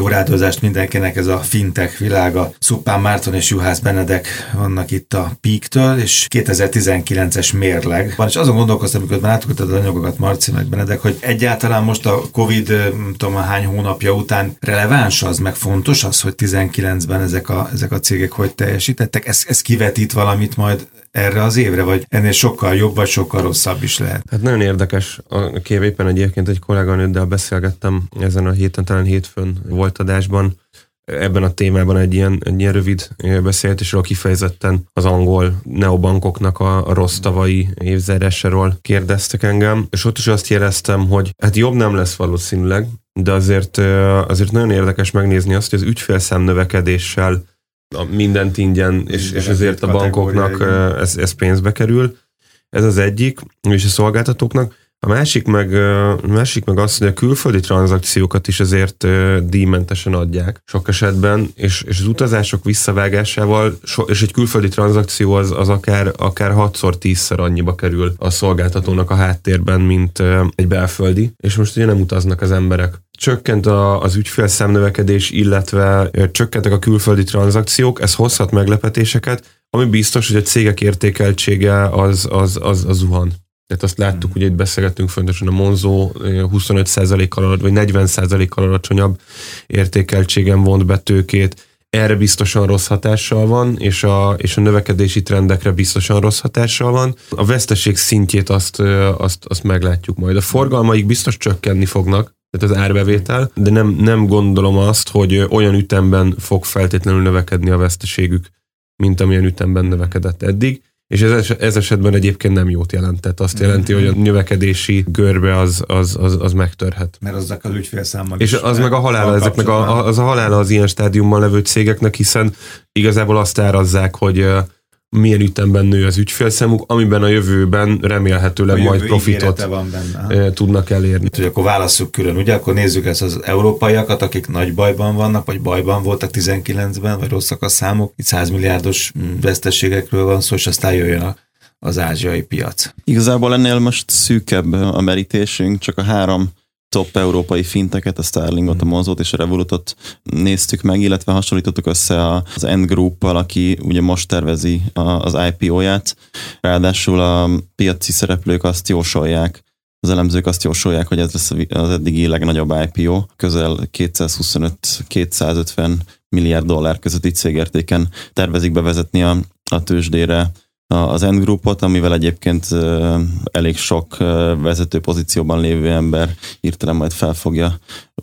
Jó rádozást mindenkinek ez a fintech világa. Szupán Márton és Juhász Benedek vannak itt a Peak-től, és 2019-es mérleg van, és azon gondolkoztam, amikor átkutatod az anyagokat, Marci meg Benedek, hogy egyáltalán most a Covid, nem tudom hány hónapja után releváns az, meg fontos az, hogy 19-ben ezek a, ezek a cégek hogy teljesítettek. Ez, ez kivetít valamit majd erre az évre, vagy ennél sokkal jobb, vagy sokkal rosszabb is lehet? Hát nagyon érdekes a kép, éppen egyébként egy kolléganőddel beszélgettem ezen a héten, talán hétfőn volt adásban, ebben a témában egy ilyen, egy ilyen rövid beszélgetésről kifejezetten az angol neobankoknak a, a rossz tavalyi évzárásáról kérdeztek engem, és ott is azt jeleztem, hogy hát jobb nem lesz valószínűleg, de azért, azért nagyon érdekes megnézni azt, hogy az ügyfélszám növekedéssel a mindent ingyen, és, és ezért a bankoknak ez, ez pénzbe kerül. Ez az egyik, és a szolgáltatóknak. A másik meg, másik meg az, hogy a külföldi tranzakciókat is azért díjmentesen adják sok esetben, és, és az utazások visszavágásával, és egy külföldi tranzakció az, az akár, akár 6-szor, 10-szer annyiba kerül a szolgáltatónak a háttérben, mint egy belföldi, és most ugye nem utaznak az emberek csökkent a, az ügyfélszámnövekedés, illetve csökkentek a külföldi tranzakciók, ez hozhat meglepetéseket, ami biztos, hogy a cégek értékeltsége az, az, az, az zuhan. Tehát azt láttuk, hogy itt beszélgettünk fontosan a Monzo 25%-kal alatt, vagy 40%-kal alacsonyabb értékeltségen vont be tőkét. Erre biztosan rossz hatással van, és a, és a növekedési trendekre biztosan rossz hatással van. A veszteség szintjét azt, azt, azt meglátjuk majd. A forgalmaik biztos csökkenni fognak, tehát az árbevétel, de nem, nem gondolom azt, hogy olyan ütemben fog feltétlenül növekedni a veszteségük, mint amilyen ütemben növekedett eddig. És ez, ez esetben egyébként nem jót jelent. Tehát azt jelenti, hogy a növekedési görbe az, az, az, az megtörhet. Mert azzal az ügyfélszámmal És az meg a halála, ezeknek a, az a halála az ilyen stádiumban levő cégeknek, hiszen igazából azt árazzák, hogy milyen ütemben nő az ügyfélszámuk, amiben a jövőben remélhetőleg a majd profitot van benne. tudnak elérni. Hogy akkor válasszuk külön, ugye? Akkor nézzük ezt az európaiakat, akik nagy bajban vannak, vagy bajban voltak 19-ben, vagy rosszak a számok. Itt 100 milliárdos veszteségekről van szó, és aztán jöjjön a az ázsiai piac. Igazából ennél most szűkebb a merítésünk, csak a három top európai finteket, a Starlingot, a Monzót és a Revolutot néztük meg, illetve hasonlítottuk össze az End Group-pal, aki ugye most tervezi az IPO-ját. Ráadásul a piaci szereplők azt jósolják, az elemzők azt jósolják, hogy ez lesz az eddigi legnagyobb IPO, közel 225-250 milliárd dollár közötti cégértéken tervezik bevezetni a, a tőzsdére az End Groupot, amivel egyébként elég sok vezető pozícióban lévő ember hirtelen majd fel fogja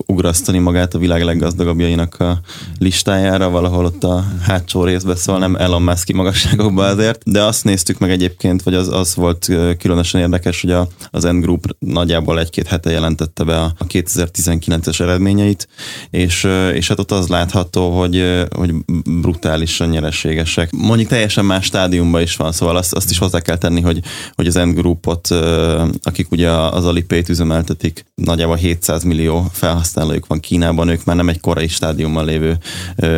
ugrasztani magát a világ leggazdagabbjainak a listájára, valahol ott a hátsó részbe szól, nem Elon Musk magasságokba azért, de azt néztük meg egyébként, vagy az, az volt különösen érdekes, hogy a, az End Group nagyjából egy-két hete jelentette be a, a 2019-es eredményeit, és, és hát ott az látható, hogy, hogy brutálisan nyereségesek. Mondjuk teljesen más stádiumban is van, szóval azt, azt is hozzá kell tenni, hogy, hogy az End Groupot, akik ugye az Alipay-t üzemeltetik, nagyjából 700 millió felhasználó felhasználójuk van Kínában, ők már nem egy korai stádiumban lévő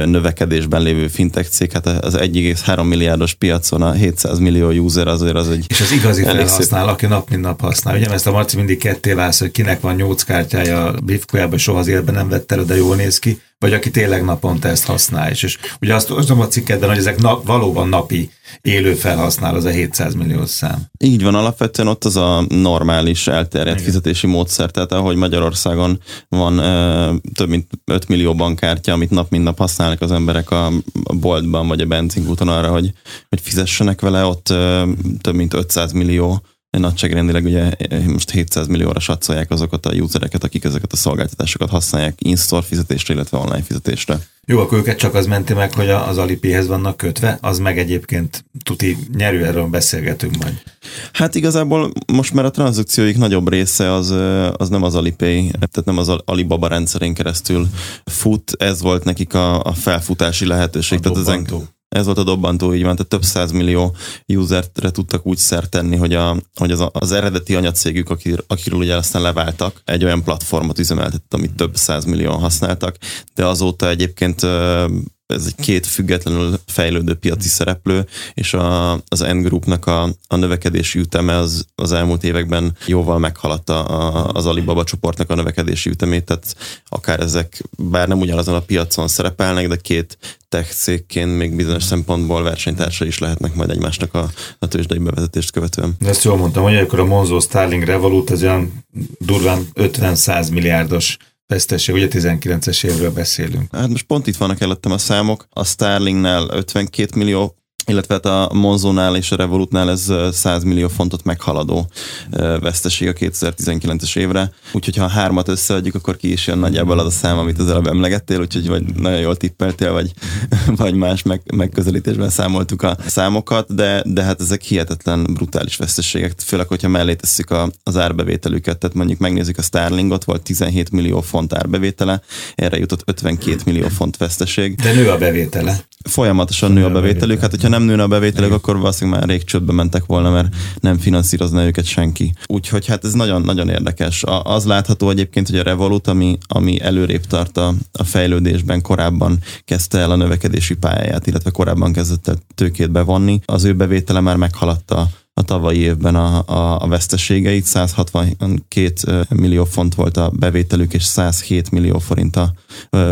növekedésben lévő fintech cég, hát az 1,3 milliárdos piacon a 700 millió user azért az egy... És az igazi felhasznál, szép. aki nap mint nap használ. Ugye ezt a Marci mindig ketté válsz, hogy kinek van nyolc kártyája a Bifkojába, soha az életben nem vett el, de jól néz ki, vagy aki tényleg naponta ezt használja. És, és ugye azt tudom a cikkedben, hogy ezek na, valóban napi élő felhasznál az a 700 millió szám. Így van, alapvetően ott az a normális elterjedt Igen. fizetési módszer, tehát ahogy Magyarországon van ö, több mint 5 millió bankkártya, amit nap mint nap használnak az emberek a, a boltban vagy a benzinkúton arra, hogy, hogy fizessenek vele, ott ö, több mint 500 millió nagyságrendileg ugye most 700 millióra satszolják azokat a usereket, akik ezeket a szolgáltatásokat használják in-store fizetésre, illetve online fizetésre. Jó, akkor őket csak az menti meg, hogy az Alipéhez vannak kötve, az meg egyébként tuti nyerő, erről beszélgetünk majd. Hát igazából most már a tranzakcióik nagyobb része az, az nem az Alipay, tehát nem az Alibaba rendszerén keresztül fut, ez volt nekik a, a felfutási lehetőség. A tehát ezen, ez volt a dobbantó, így van, tehát több százmillió usertre tudtak úgy szert tenni, hogy, a, hogy az, az eredeti anyacégük, akir, akiről ugye aztán leváltak, egy olyan platformot üzemeltetett, amit több százmillióan használtak, de azóta egyébként ez egy két függetlenül fejlődő piaci szereplő, és a, az N Groupnak a, a növekedési üteme az, az elmúlt években jóval meghaladta a, az Alibaba csoportnak a növekedési ütemét, tehát akár ezek, bár nem ugyanazon a piacon szerepelnek, de két tech cégként még bizonyos szempontból versenytársai is lehetnek majd egymásnak a, a tőzsdei bevezetést követően. De ezt jól mondtam, hogy akkor a Monzo Starling Revolut az olyan durván 50-100 milliárdos veszteség, ugye 19-es évről beszélünk. Hát most pont itt vannak előttem a számok. A Starlingnál 52 millió illetve hát a Monzónál és a Revolutnál ez 100 millió fontot meghaladó veszteség a 2019-es évre. Úgyhogy ha a hármat összeadjuk, akkor ki is jön nagyjából az a szám, amit az előbb emlegettél, úgyhogy vagy nagyon jól tippeltél, vagy, vagy más meg, megközelítésben számoltuk a számokat, de, de hát ezek hihetetlen brutális veszteségek, főleg, hogyha mellé tesszük a, az árbevételüket, tehát mondjuk megnézzük a Starlingot, volt 17 millió font árbevétele, erre jutott 52 millió font veszteség. De nő a bevétele. Folyamatosan nő a bevételük, hát hogyha nem nőne a bevételük, akkor valószínűleg már rég csődbe mentek volna, mert nem finanszírozna őket senki. Úgyhogy hát ez nagyon, nagyon érdekes. Az látható egyébként, hogy a Revolut, ami, ami előrébb tart a, a fejlődésben, korábban kezdte el a növekedési pályáját, illetve korábban kezdett el tőkét bevonni, az ő bevétele már meghaladta a tavalyi évben a, a, a veszteségeit. 162 millió font volt a bevételük, és 107 millió forint a,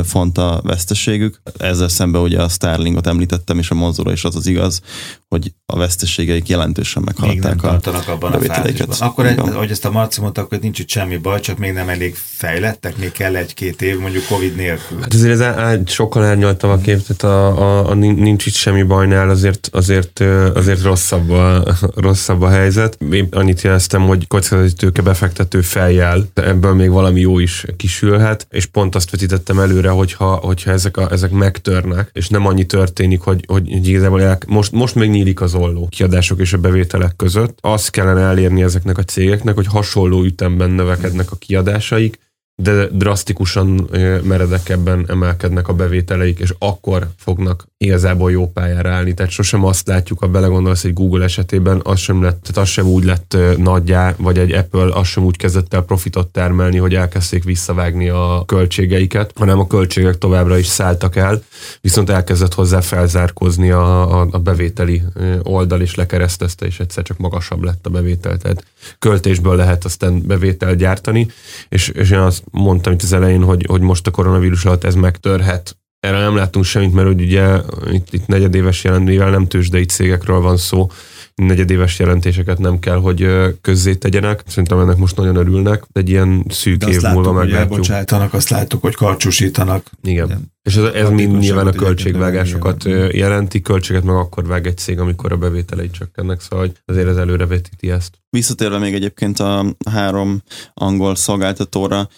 font a veszteségük. Ezzel szemben ugye a Starlingot említettem, és a Monzóra is az az igaz, hogy a veszteségeik jelentősen meghaladták még nem a abban a fázisban. Akkor, egy, ahogy ezt a Marci mondta, akkor nincs itt semmi baj, csak még nem elég fejlettek, még kell egy-két év, mondjuk Covid nélkül. Hát azért ez á, sokkal árnyaltabb a kép, tehát a, a, a, nincs itt semmi bajnál, azért, azért, azért rosszabb, a, rosszabb a helyzet. Én annyit jeleztem, hogy kockázati tőke befektető feljel, ebből még valami jó is kisülhet, és pont azt vetítettem előre, hogyha, hogyha ezek, a, ezek megtörnek, és nem annyi történik, hogy, hogy igazából el, most, most még nyílik az olló kiadások és a bevételek között. Azt kellene elérni ezeknek a cégeknek, hogy hasonló ütemben növekednek a kiadásaik, de drasztikusan meredekebben emelkednek a bevételeik, és akkor fognak igazából jó pályára állni. Tehát sosem azt látjuk, ha belegondolsz egy Google esetében, az sem lett, tehát az sem úgy lett nagyjá, vagy egy Apple az sem úgy kezdett el profitot termelni, hogy elkezdték visszavágni a költségeiket, hanem a költségek továbbra is szálltak el, viszont elkezdett hozzá felzárkózni a, a, a bevételi oldal, és lekeresztezte, és egyszer csak magasabb lett a bevétel. Tehát költésből lehet aztán bevétel gyártani, és, és én azt mondtam itt az elején, hogy, hogy most a koronavírus alatt ez megtörhet. Erre nem látunk semmit, mert hogy ugye itt, itt negyedéves jelentmével nem tőzsdei cégekről van szó, negyedéves jelentéseket nem kell, hogy közzé tegyenek. Szerintem ennek most nagyon örülnek. Egy ilyen szűk De év múlva meglátjuk. azt láttuk, hogy karcsúsítanak. Igen. Igen. És ez, ez mind nyilván a költségvágásokat jelenti, költséget meg akkor vág egy cég, amikor a bevételei csökkennek, szóval azért ez előrevetíti ezt. Visszatérve még egyébként a három angol szolgáltatóra,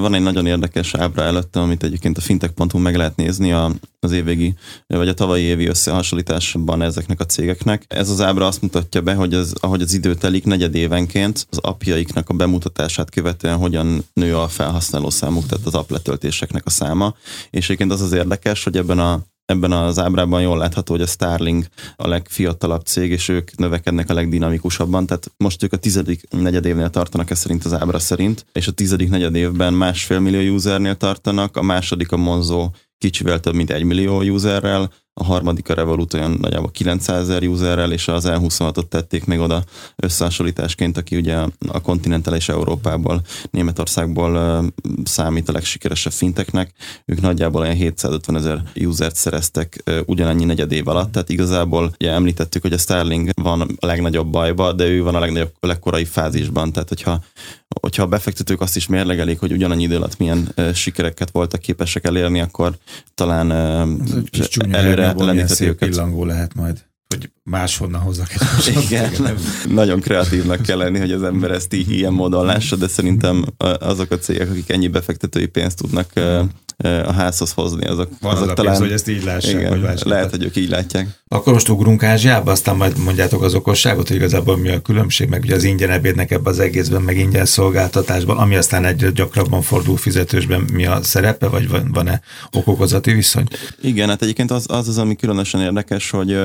van egy nagyon érdekes ábra előtte, amit egyébként a fintech.hu meg lehet nézni az évvégi, vagy a tavalyi évi összehasonlításban ezeknek a cégeknek. Ez az ábra azt mutatja be, hogy az, ahogy az idő telik, negyed évenként az apjaiknak a bemutatását követően hogyan nő a felhasználó számuk, tehát az apletöltéseknek a száma, és egyébként az az érdekes, hogy ebben a ebben az ábrában jól látható, hogy a Starling a legfiatalabb cég, és ők növekednek a legdinamikusabban. Tehát most ők a tizedik negyedévnél tartanak, ez szerint az ábra szerint, és a tizedik negyedévben másfél millió usernél tartanak, a második a Monzo kicsivel több mint egy millió userrel, a harmadik a Revolut olyan nagyjából 900 ezer userrel, és az L26-ot tették még oda összehasonlításként, aki ugye a kontinentális Európából, Németországból számít a legsikeresebb finteknek. Ők nagyjából olyan 750 ezer usert szereztek ugyanannyi negyed év alatt, tehát igazából ugye említettük, hogy a Starling van a legnagyobb bajba, de ő van a legnagyobb, a legkorai fázisban, tehát hogyha hogyha a befektetők azt is mérlegelik, hogy ugyanannyi idő alatt milyen sikereket voltak képesek elérni, akkor talán előre lendítheti őket. pillangó lehet majd hogy máshonnan hozzak egy Igen, nagyon kreatívnak kell lenni, hogy az ember ezt így ilyen módon lássa, de szerintem azok a cégek, akik ennyi befektetői pénzt tudnak a házhoz hozni, azok, Van azok az talán... Pénz, hogy ezt így lássák, igen, vagy lehet, hogy ők így látják. Akkor most ugrunk Ázsiába, aztán majd mondjátok az okosságot, hogy igazából mi a különbség, meg ugye az ingyen ebédnek ebbe az egészben, meg ingyen szolgáltatásban, ami aztán egyre gyakrabban fordul fizetősben, mi a szerepe, vagy van-e okokozati viszony? Igen, hát egyébként az az, az ami különösen érdekes, hogy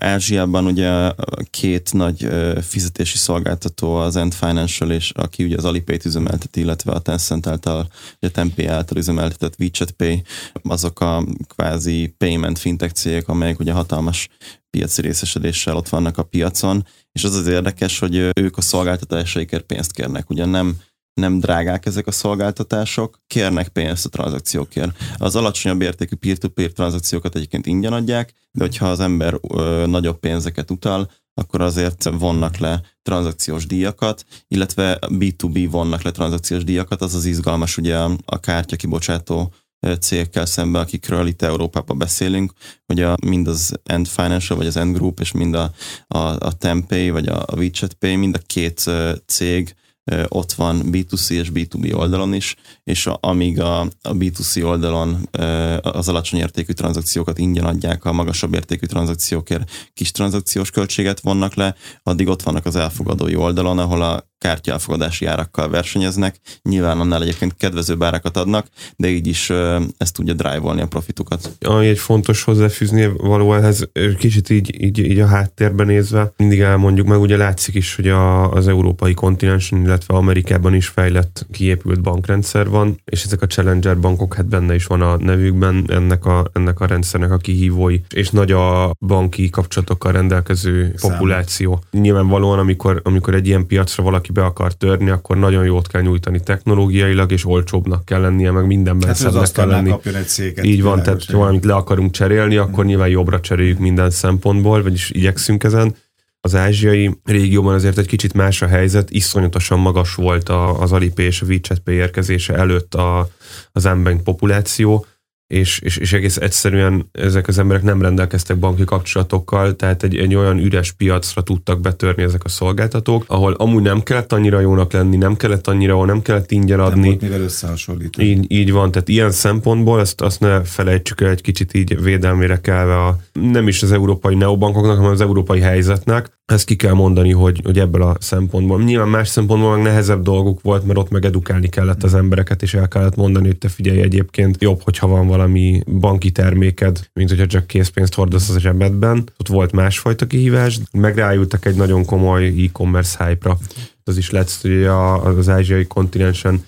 Ázsiában ugye két nagy fizetési szolgáltató, az End Financial, és aki ugye az Alipay-t üzemelteti, illetve a Tencent által, a Tempay által üzemeltetett WeChat Pay, azok a kvázi payment fintech cégek, amelyek ugye hatalmas piaci részesedéssel ott vannak a piacon, és az az érdekes, hogy ők a szolgáltatásaikért pénzt kérnek. Ugye nem nem drágák ezek a szolgáltatások, kérnek pénzt a tranzakciókért. Az alacsonyabb értékű peer-to-peer tranzakciókat egyébként ingyen adják, de hogyha az ember ö, nagyobb pénzeket utal, akkor azért vonnak le tranzakciós díjakat, illetve B2B vonnak le tranzakciós díjakat, az az izgalmas ugye a kártya kibocsátó cégekkel szemben, akikről itt Európában beszélünk, hogy a, mind az End Financial, vagy az End Group, és mind a, a, a Tempay, vagy a, a WeChat Pay, mind a két cég ott van B2C és B2B oldalon is, és a, amíg a, a B2C oldalon az alacsony értékű tranzakciókat ingyen adják, a magasabb értékű tranzakciókért kis tranzakciós költséget vonnak le, addig ott vannak az elfogadói oldalon, ahol a kártyaelfogadási árakkal versenyeznek. Nyilván annál egyébként kedvező árakat adnak, de így is ezt tudja drive-olni a profitukat. Ami egy fontos hozzáfűzni való ehhez, kicsit így, így, így a háttérben nézve, mindig elmondjuk meg, ugye látszik is, hogy a, az európai kontinensen, illetve Amerikában is fejlett, kiépült bankrendszer van, és ezek a challenger bankok, hát benne is van a nevükben ennek a, ennek a rendszernek a kihívói, és nagy a banki kapcsolatokkal rendelkező populáció. Számít. Nyilvánvalóan, amikor, amikor egy ilyen piacra valaki be akar törni, akkor nagyon jót kell nyújtani technológiailag, és olcsóbbnak kell lennie, meg mindenben hát szebbnek kell lenni. Egy céget, Így van, tehát ha valamit le akarunk cserélni, akkor nyilván jobbra cseréljük minden szempontból, vagyis igyekszünk ezen. Az ázsiai régióban azért egy kicsit más a helyzet, iszonyatosan magas volt az Alipay és a WeChat Pay érkezése előtt a, az M-Bank populáció, és, és, és egész egyszerűen ezek az emberek nem rendelkeztek banki kapcsolatokkal, tehát egy, egy olyan üres piacra tudtak betörni ezek a szolgáltatók, ahol amúgy nem kellett annyira jónak lenni, nem kellett annyira jó, nem kellett ingyen adni. Nem volt mivel összehasonlítani. Így, így van, tehát ilyen szempontból ezt azt ne felejtsük el egy kicsit így védelmére kelve a, nem is az európai neobankoknak, hanem az európai helyzetnek, ezt ki kell mondani, hogy, hogy ebből a szempontból. Nyilván más szempontból meg nehezebb dolguk volt, mert ott meg edukálni kellett az embereket, és el kellett mondani, hogy te figyelj egyébként, jobb, hogyha van valami banki terméked, mint hogyha csak készpénzt hordasz az zsebedben. Ott volt másfajta kihívás, meg rájultak egy nagyon komoly e-commerce hype-ra. Az is lesz, hogy az ázsiai kontinensen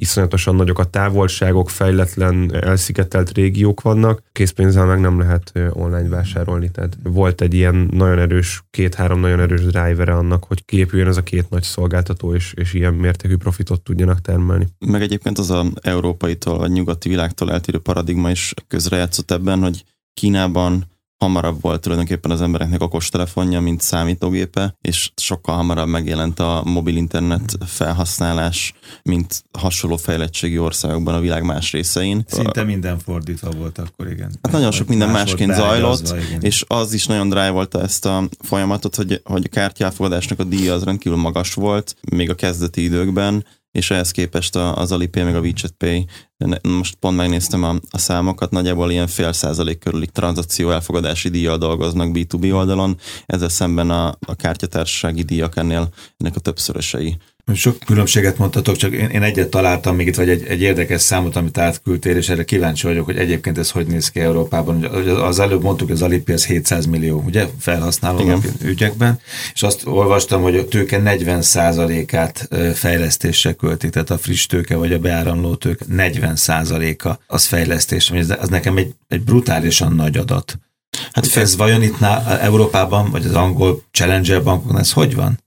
iszonyatosan nagyok a távolságok, fejletlen, elszigetelt régiók vannak, készpénzzel meg nem lehet online vásárolni. Tehát volt egy ilyen nagyon erős, két-három nagyon erős driver annak, hogy képüljön ez a két nagy szolgáltató, és, és ilyen mértékű profitot tudjanak termelni. Meg egyébként az a európaitól vagy nyugati világtól eltérő paradigma is közrejátszott ebben, hogy Kínában hamarabb volt tulajdonképpen az embereknek okostelefonja, mint számítógépe, és sokkal hamarabb megjelent a mobil internet felhasználás, mint hasonló fejlettségi országokban a világ más részein. Szinte minden fordítva volt akkor, igen. Hát nagyon sok minden más másként zajlott, és az is nagyon drive ezt a folyamatot, hogy, hogy a kártyáfogadásnak a díja az rendkívül magas volt, még a kezdeti időkben, és ehhez képest az Alipay meg a WeChat Pay, most pont megnéztem a, a számokat, nagyjából ilyen fél százalék körüli tranzakció elfogadási díjjal dolgoznak B2B oldalon, ezzel szemben a, a kártyatársasági díjak ennél ennek a többszörösei. Sok különbséget mondtatok, csak én, én egyet találtam még itt, vagy egy, egy érdekes számot, amit átküldtél, és erre kíváncsi vagyok, hogy egyébként ez hogy néz ki Európában. Az előbb mondtuk, hogy az Alipay az 700 millió, ugye, felhasználó ügyekben, és azt olvastam, hogy a tőke 40%-át fejlesztésre költik, tehát a friss tőke vagy a beáramló tőke 40%-a az fejlesztés, az, az nekem egy, egy brutálisan nagy adat. Hát ez vajon itt Európában, vagy az angol Challenger bankoknál ez hogy van?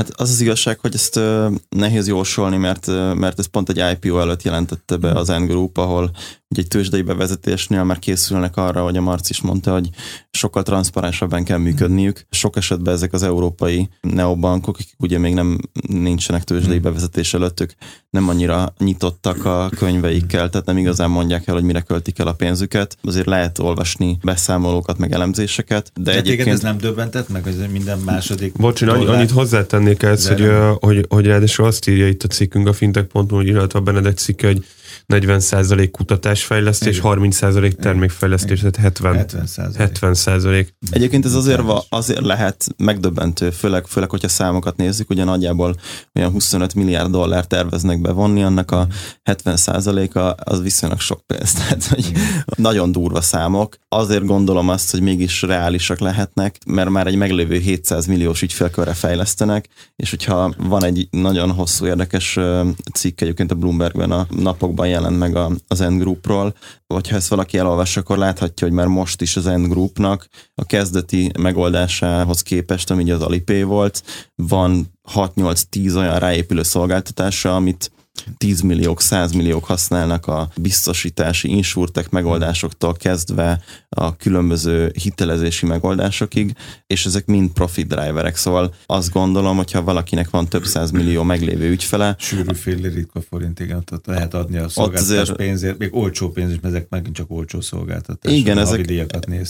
Hát az az igazság, hogy ezt uh, nehéz jósolni, mert, uh, mert ez pont egy IPO előtt jelentette be az N Group, ahol egy tőzsdei bevezetésnél már készülnek arra, hogy a Marc is mondta, hogy sokkal transzparensebben kell működniük. Sok esetben ezek az európai neobankok, akik ugye még nem nincsenek tőzsdei hmm. bevezetés előttük, nem annyira nyitottak a könyveikkel, tehát nem igazán mondják el, hogy mire költik el a pénzüket. Azért lehet olvasni beszámolókat, meg elemzéseket. De, de egyébként ez nem döbbentett meg, hogy minden második. Bocs, annyi, annyit hozzátennék ezt, hogy, hogy, hogy ráadásul azt írja itt a cikkünk a fintech.hu, hogy illetve a Benedek cikke, hogy 40% kutatásfejlesztés, Igen. 30% termékfejlesztés, tehát 70, 70 százalék. 70 százalék. Egyébként ez azért, va, azért lehet megdöbbentő, főleg, főleg, hogyha számokat nézzük, ugye nagyjából olyan 25 milliárd dollár terveznek bevonni, annak a 70 a az viszonylag sok pénz. Tehát, hogy nagyon durva számok. Azért gondolom azt, hogy mégis reálisak lehetnek, mert már egy meglévő 700 milliós ügyfélkörre fejlesztenek, és hogyha van egy nagyon hosszú érdekes cikk egyébként a Bloombergben a napokban jelent meg a, az N Groupról, hogyha ezt valaki elolvas, akkor láthatja, hogy már most is az N Groupnak a kezdeti megoldásához képest, ami az Alipay volt, van 6-8-10 olyan ráépülő szolgáltatása, amit 10 milliók, 100 milliók használnak a biztosítási, insurtek megoldásoktól kezdve a különböző hitelezési megoldásokig, és ezek mind profit driverek, szóval azt gondolom, hogyha valakinek van több száz millió meglévő ügyfele, Sűrű fél ritka forint, igen, ott lehet adni a szolgáltatás azért- pénzért, még olcsó pénz is, ezek megint csak olcsó szolgáltatás. Igen, ezek-.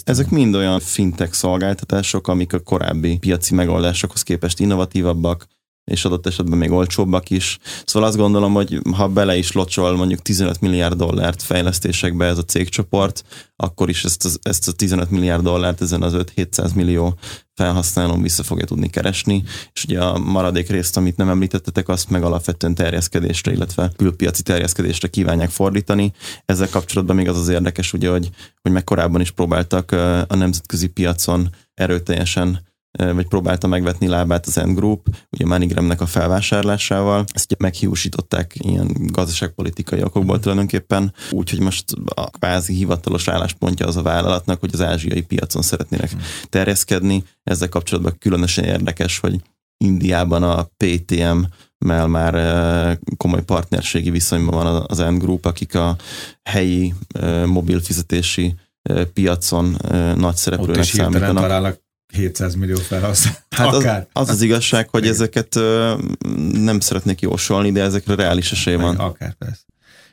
Ezek mind olyan fintech szolgáltatások, amik a korábbi piaci megoldásokhoz képest innovatívabbak, és adott esetben még olcsóbbak is. Szóval azt gondolom, hogy ha bele is locsol mondjuk 15 milliárd dollárt fejlesztésekbe ez a cégcsoport, akkor is ezt, az, ezt a 15 milliárd dollárt ezen az 5-700 millió felhasználón vissza fogja tudni keresni, és ugye a maradék részt, amit nem említettetek, azt meg alapvetően terjeszkedésre, illetve külpiaci terjeszkedésre kívánják fordítani. Ezzel kapcsolatban még az az érdekes, ugye, hogy, hogy meg korábban is próbáltak a nemzetközi piacon erőteljesen vagy próbálta megvetni lábát az End Group, ugye Manigramnek a felvásárlásával. Ezt ugye meghiúsították ilyen gazdaságpolitikai okokból tulajdonképpen, úgyhogy most a kvázi hivatalos álláspontja az a vállalatnak, hogy az ázsiai piacon szeretnének terjeszkedni. Ezzel kapcsolatban különösen érdekes, hogy Indiában a PTM mel már komoly partnerségi viszonyban van az End Group, akik a helyi mobil fizetési piacon nagy Ott szereplőnek is számítanak. találnak 700 millió felhasználó. Hát az, akár. az az igazság, hogy Igen. ezeket ö, nem szeretnék jósolni, de ezekre reális esély van. Akár persze.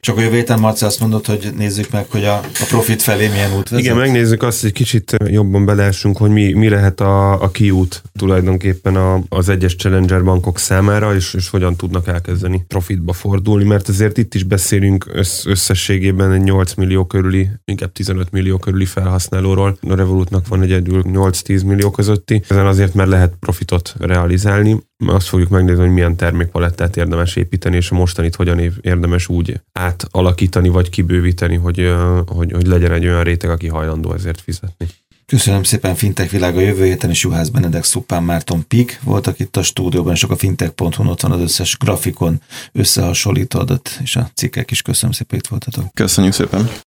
Csak a jövő héten, Marci, azt mondod, hogy nézzük meg, hogy a, a profit felé milyen út vezet. Igen, megnézzük azt, hogy kicsit jobban beleessünk, hogy mi, mi lehet a, a kiút tulajdonképpen a, az egyes challenger bankok számára, és, és hogyan tudnak elkezdeni profitba fordulni, mert azért itt is beszélünk össz, összességében egy 8 millió körüli, inkább 15 millió körüli felhasználóról. A Revolutnak van egyedül 8-10 millió közötti, ezen azért már lehet profitot realizálni. Azt fogjuk megnézni, hogy milyen termékpalettát érdemes építeni, és a mostanit hogyan érdemes úgy átalakítani, vagy kibővíteni, hogy, hogy, hogy legyen egy olyan réteg, aki hajlandó ezért fizetni. Köszönöm szépen Fintech világa jövő héten is Juhász Benedek, Szupán Márton Pik voltak itt a stúdióban, és a fintech.hu ott van az összes grafikon összehasonlító adat, és a cikkek is. Köszönöm szépen, itt voltatok. Köszönjük szépen!